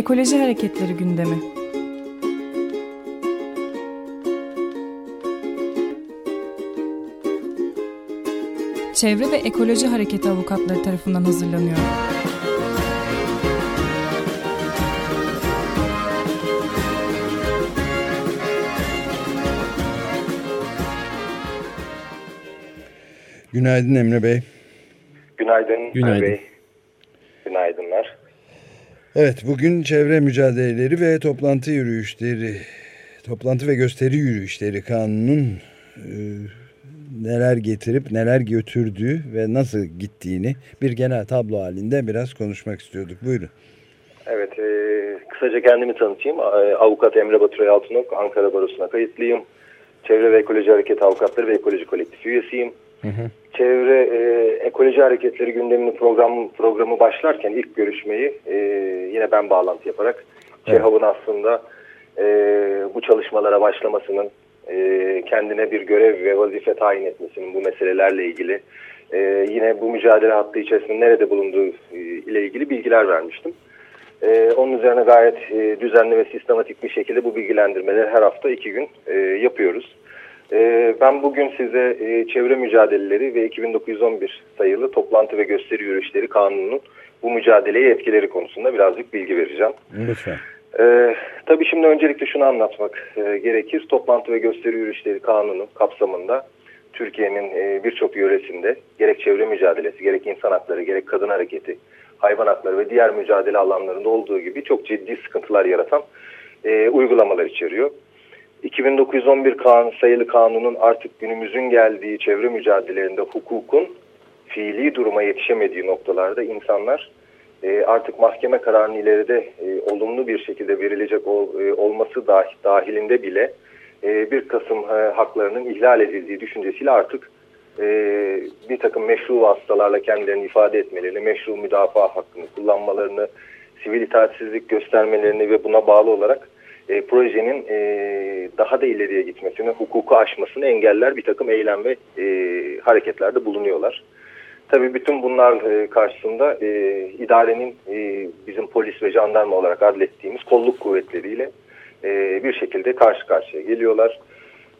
Ekoloji Hareketleri gündemi. Çevre ve Ekoloji Hareketi avukatları tarafından hazırlanıyor. Günaydın Emre Bey. Günaydın. Günaydın. Bey. Günaydınlar. Evet bugün çevre mücadeleleri ve toplantı yürüyüşleri, toplantı ve gösteri yürüyüşleri kanunun e, neler getirip neler götürdüğü ve nasıl gittiğini bir genel tablo halinde biraz konuşmak istiyorduk. Buyurun. Evet, e, kısaca kendimi tanıtayım. E, Avukat Emre Baturay Altınok, Ankara Barosu'na kayıtlıyım. Çevre ve Ekoloji Hareketi Avukatları ve Ekoloji Kolektifi üyesiyim. Hı hı. Çevre e, Ekoloji Hareketleri gündeminin program, programı başlarken ilk görüşmeyi e, yine ben bağlantı yaparak evet. ÇEHAV'ın aslında e, bu çalışmalara başlamasının e, kendine bir görev ve vazife tayin etmesinin bu meselelerle ilgili e, yine bu mücadele hattı içerisinde nerede bulunduğu e, ile ilgili bilgiler vermiştim. E, onun üzerine gayet e, düzenli ve sistematik bir şekilde bu bilgilendirmeleri her hafta iki gün e, yapıyoruz. E, ben bugün size e, çevre mücadeleleri ve 2911 sayılı toplantı ve gösteri yürüyüşleri kanununun bu mücadeleye etkileri konusunda birazcık bilgi vereceğim. Lütfen. Ee, tabii şimdi öncelikle şunu anlatmak e, gerekir. Toplantı ve gösteri yürüyüşleri kanunu kapsamında Türkiye'nin e, birçok yöresinde gerek çevre mücadelesi, gerek insan hakları, gerek kadın hareketi, hayvan hakları ve diğer mücadele alanlarında olduğu gibi çok ciddi sıkıntılar yaratan e, uygulamalar içeriyor. 2911 kanun, sayılı kanunun artık günümüzün geldiği çevre mücadelelerinde hukukun fiili duruma yetişemediği noktalarda insanlar e, artık mahkeme kararının ileride e, olumlu bir şekilde verilecek ol, e, olması dah dahilinde bile e, bir Kasım e, haklarının ihlal edildiği düşüncesiyle artık e, bir takım meşru vasıtalarla kendilerini ifade etmelerini, meşru müdafaa hakkını kullanmalarını, sivil itaatsizlik göstermelerini ve buna bağlı olarak e, projenin e, daha da ileriye gitmesini, hukuku aşmasını engeller bir takım eylem ve e, hareketlerde bulunuyorlar. Tabii bütün bunlar e, karşısında e, idarenin e, bizim polis ve jandarma olarak adlettiğimiz kolluk kuvvetleriyle e, bir şekilde karşı karşıya geliyorlar.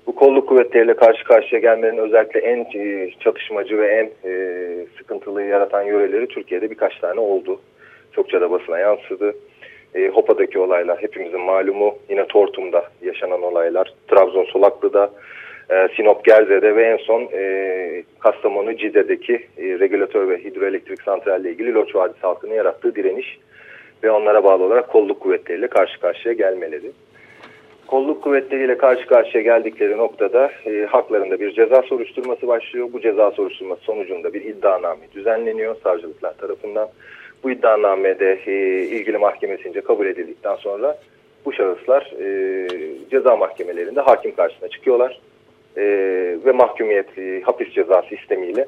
Bu kolluk kuvvetleriyle karşı karşıya gelmenin özellikle en e, çatışmacı ve en e, sıkıntılı yaratan yöreleri Türkiye'de birkaç tane oldu. Çokça da basına yansıdı. E, Hopa'daki olaylar hepimizin malumu. Yine Tortum'da yaşanan olaylar. Trabzon Solaklı'da, e, Sinop Gerze'de ve en son e, Kastamonu Cide'deki e, regülatör ve hidroelektrik santralle ilgili Loç Vadisi halkının yarattığı direniş ve onlara bağlı olarak kolluk kuvvetleriyle karşı karşıya gelmeleri. Kolluk kuvvetleriyle karşı karşıya geldikleri noktada e, haklarında bir ceza soruşturması başlıyor. Bu ceza soruşturması sonucunda bir iddianame düzenleniyor savcılıklar tarafından. Bu iddianamede e, ilgili mahkemesince kabul edildikten sonra bu şahıslar e, ceza mahkemelerinde hakim karşısına çıkıyorlar e, ve mahkumiyet e, hapis cezası sistemiyle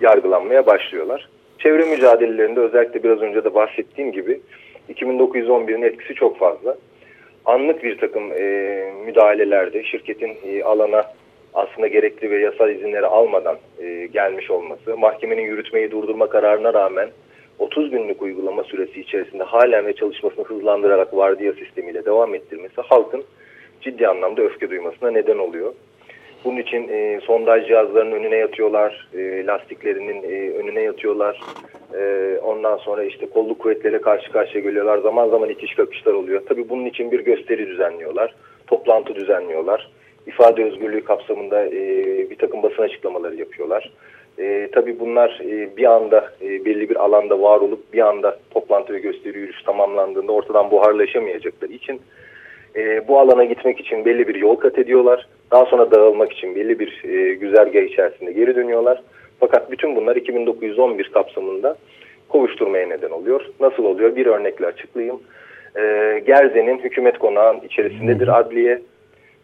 yargılanmaya başlıyorlar. Çevre mücadelelerinde özellikle biraz önce de bahsettiğim gibi 2911'in etkisi çok fazla. Anlık bir takım e, müdahalelerde şirketin e, alana aslında gerekli ve yasal izinleri almadan e, gelmiş olması, mahkemenin yürütmeyi durdurma kararına rağmen 30 günlük uygulama süresi içerisinde halen ve çalışmasını hızlandırarak vardiya sistemiyle devam ettirmesi halkın ciddi anlamda öfke duymasına neden oluyor. Bunun için e, sondaj cihazlarının önüne yatıyorlar, e, lastiklerinin e, önüne yatıyorlar. E, ondan sonra işte kolluk kuvvetleriyle karşı karşıya geliyorlar. Zaman zaman itiş kakışlar oluyor. Tabii bunun için bir gösteri düzenliyorlar, toplantı düzenliyorlar. İfade özgürlüğü kapsamında e, bir takım basın açıklamaları yapıyorlar. E, tabii bunlar e, bir anda e, belli bir alanda var olup bir anda toplantı ve gösteri yürüyüş tamamlandığında ortadan buharlaşamayacakları için e, bu alana gitmek için belli bir yol kat ediyorlar. Daha sonra dağılmak için belli bir e, güzergah içerisinde geri dönüyorlar. Fakat bütün bunlar 2911 kapsamında kovuşturmaya neden oluyor. Nasıl oluyor? Bir örnekle açıklayayım. E, Gerze'nin hükümet konağın içerisindedir adliye.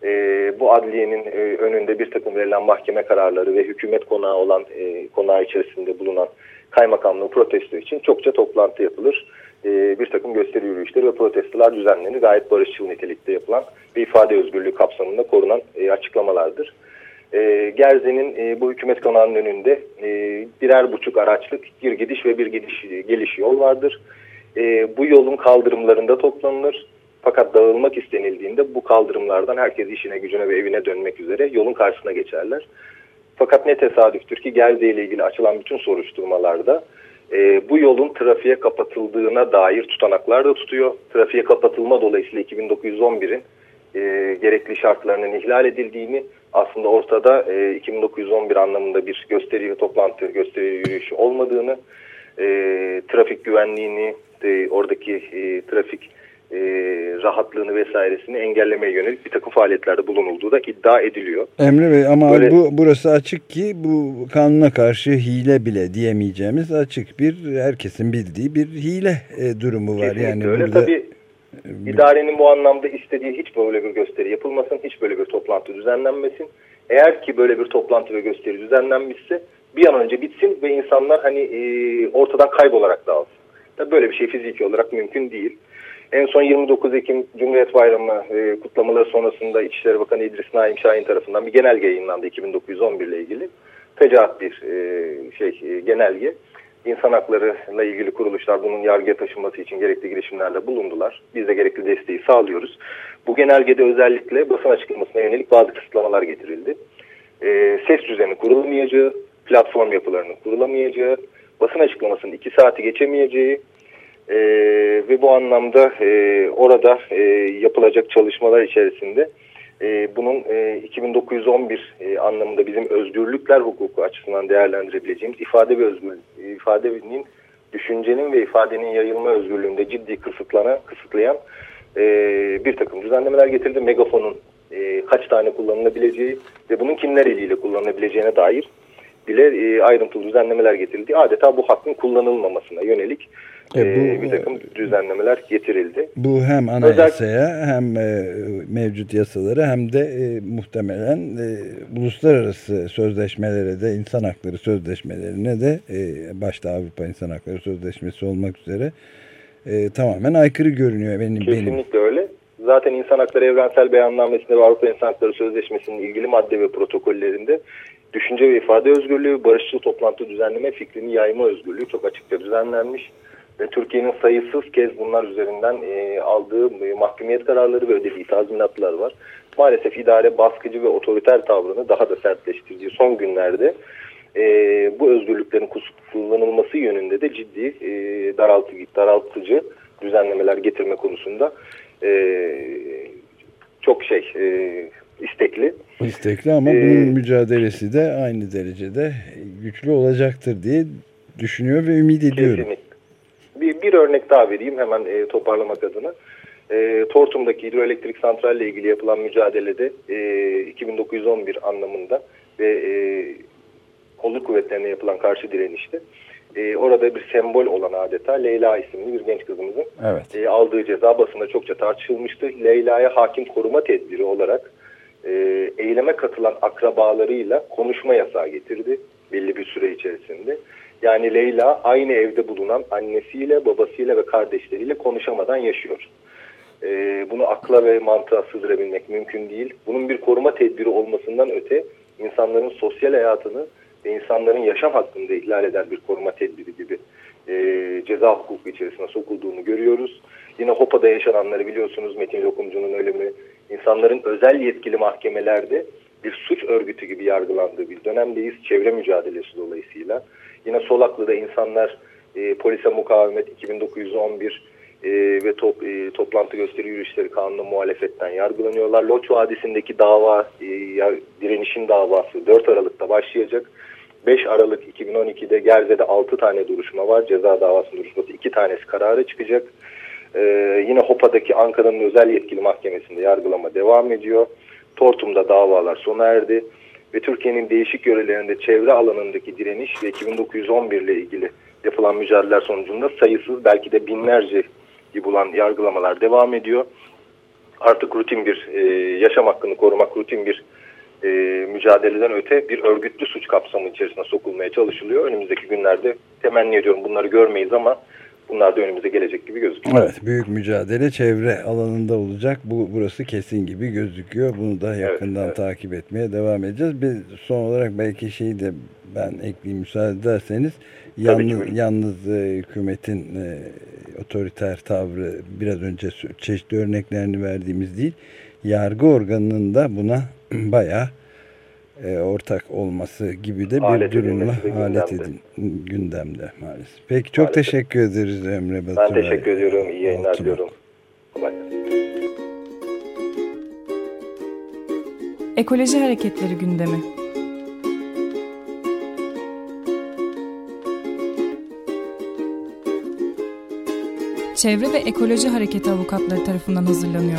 E, bu adliyenin e, önünde bir takım verilen mahkeme kararları ve hükümet konağı olan e, konağı içerisinde bulunan kaymakamlığı protesto için çokça toplantı yapılır e, bir takım gösteri yürüyüşleri ve protestolar düzenlenir. Gayet barışçıl nitelikte yapılan ve ifade özgürlüğü kapsamında korunan e, açıklamalardır. E, Gerze'nin e, bu hükümet konağının önünde e, birer buçuk araçlık bir gidiş ve bir gidiş geliş yol vardır. e, bu yolun kaldırımlarında toplanılır. Fakat dağılmak istenildiğinde bu kaldırımlardan herkes işine gücüne ve evine dönmek üzere yolun karşısına geçerler. Fakat ne tesadüftür ki Gerze ile ilgili açılan bütün soruşturmalarda e, bu yolun trafiğe kapatıldığına dair tutanaklar da tutuyor. Trafiğe kapatılma dolayısıyla 2911'in e, gerekli şartlarının ihlal edildiğini aslında ortada e, 2911 anlamında bir gösteri toplantı gösteri yürüyüşü olmadığını e, trafik güvenliğini e, oradaki e, trafik e, rahatlığını vesairesini engellemeye yönelik bir takım faaliyetlerde bulunulduğu da iddia ediliyor. Emre Bey ama Böyle, bu burası açık ki bu kanuna karşı hile bile diyemeyeceğimiz açık bir herkesin bildiği bir hile e, durumu var. Yani öyle. Burada... Tabii İdarenin bu anlamda istediği hiç böyle bir gösteri yapılmasın, hiç böyle bir toplantı düzenlenmesin. Eğer ki böyle bir toplantı ve gösteri düzenlenmişse bir an önce bitsin ve insanlar hani e, ortadan kaybolarak dağılsın. Tabii böyle bir şey fiziki olarak mümkün değil. En son 29 Ekim Cumhuriyet Bayramı e, kutlamaları sonrasında İçişleri Bakanı İdris Naim Şahin tarafından bir genelge yayınlandı 2911 ile ilgili. Fecaat bir e, şey e, genelge insan haklarıyla ilgili kuruluşlar bunun yargıya taşınması için gerekli girişimlerde bulundular. Biz de gerekli desteği sağlıyoruz. Bu genelgede özellikle basın açıklamasına yönelik bazı kısıtlamalar getirildi. E, ses düzeni kurulamayacağı, platform yapılarının kurulamayacağı, basın açıklamasının iki saati geçemeyeceği e, ve bu anlamda e, orada e, yapılacak çalışmalar içerisinde e, bunun e, 2911 e, anlamında bizim özgürlükler hukuku açısından değerlendirebileceğimiz ifade ve özgürlük, ifadenin düşüncenin ve ifadenin yayılma özgürlüğünde ciddi kısıtlana, kısıtlayan e, bir takım düzenlemeler getirildi. Megafonun e, kaç tane kullanılabileceği ve bunun kimler eliyle kullanılabileceğine dair bile e, ayrıntılı düzenlemeler getirildi. Adeta bu hakkın kullanılmamasına yönelik e, bu, e, bir takım düzenlemeler getirildi. Bu hem anayasaya Özel, hem e, mevcut yasaları hem de e, muhtemelen e, uluslararası sözleşmelere de insan hakları sözleşmelerine de e, başta Avrupa İnsan Hakları Sözleşmesi olmak üzere e, tamamen aykırı görünüyor benim. Kesinlikle benim. öyle. Zaten İnsan Hakları Evrensel Beyannamesi'nde ve Avrupa İnsan Hakları Sözleşmesi'nin ilgili madde ve protokollerinde düşünce ve ifade özgürlüğü, barışçıl toplantı düzenleme fikrini yayma özgürlüğü çok açıkça düzenlenmiş ve Türkiye'nin sayısız kez bunlar üzerinden e, aldığı e, mahkumiyet kararları ve ödediği tazminatlar var. Maalesef idare baskıcı ve otoriter tavrını daha da sertleştirdiği son günlerde e, bu özgürlüklerin kullanılması yönünde de ciddi e, daraltıcı, daraltıcı düzenlemeler getirme konusunda e, çok şey e, istekli. İstekli ama ee, bunun mücadelesi de aynı derecede güçlü olacaktır diye düşünüyor ve ümit ediyorum. Kesinlikle. Bir, bir örnek daha vereyim hemen e, toparlamak adına. E, Tortum'daki hidroelektrik santralle ilgili yapılan mücadelede e, 2911 anlamında ve e, kolluk kuvvetlerine yapılan karşı direnişte e, orada bir sembol olan adeta Leyla isimli bir genç kızımızın evet. e, aldığı ceza basında çokça tartışılmıştı. Leyla'ya hakim koruma tedbiri olarak e, eyleme katılan akrabalarıyla konuşma yasağı getirdi belli bir süre içerisinde. Yani Leyla aynı evde bulunan annesiyle, babasıyla ve kardeşleriyle konuşamadan yaşıyor. Ee, bunu akla ve mantığa sığdırabilmek mümkün değil. Bunun bir koruma tedbiri olmasından öte insanların sosyal hayatını ve insanların yaşam hakkını da ihlal eden bir koruma tedbiri gibi e, ceza hukuku içerisine sokulduğunu görüyoruz. Yine HOPA'da yaşananları biliyorsunuz Metin Lokumcu'nun ölümü, insanların özel yetkili mahkemelerde bir suç örgütü gibi yargılandığı bir dönemdeyiz. Çevre mücadelesi dolayısıyla. Yine Solaklı'da insanlar e, polise mukavemet 2911 e, ve top, e, toplantı gösteri yürüyüşleri kanunu muhalefetten yargılanıyorlar. Loç Vadisi'ndeki dava, e, direnişin davası 4 Aralık'ta başlayacak. 5 Aralık 2012'de Gerze'de 6 tane duruşma var. Ceza davası duruşması 2 tanesi kararı çıkacak. Ee, yine HOPA'daki Ankara'nın özel yetkili mahkemesinde yargılama devam ediyor. Tortum'da davalar sona erdi ve Türkiye'nin değişik yörelerinde çevre alanındaki direniş ve 2911 ile ilgili yapılan mücadeleler sonucunda sayısız belki de binlerce bulan yargılamalar devam ediyor. Artık rutin bir e, yaşam hakkını korumak, rutin bir e, mücadeleden öte bir örgütlü suç kapsamı içerisine sokulmaya çalışılıyor. Önümüzdeki günlerde temenni ediyorum bunları görmeyiz ama bunlar da önümüze gelecek gibi gözüküyor. Evet büyük mücadele çevre alanında olacak. Bu Burası kesin gibi gözüküyor. Bunu da yakından evet, evet. takip etmeye devam edeceğiz. Bir son olarak belki şeyi de ben ekleyeyim müsaade ederseniz. Yalnız, yalnız e, hükümetin e, otoriter tavrı biraz önce çeşitli örneklerini verdiğimiz değil. Yargı organının da buna bayağı e, ortak olması gibi de bir alet durumla alet edin gündemde maalesef. Peki çok maalesef. teşekkür ederiz Emre Baturay. Ben teşekkür ediyorum. İyi yayınlar diliyorum. Ekoloji hareketleri gündemi. Çevre ve Ekoloji Hareketi avukatları tarafından hazırlanıyor.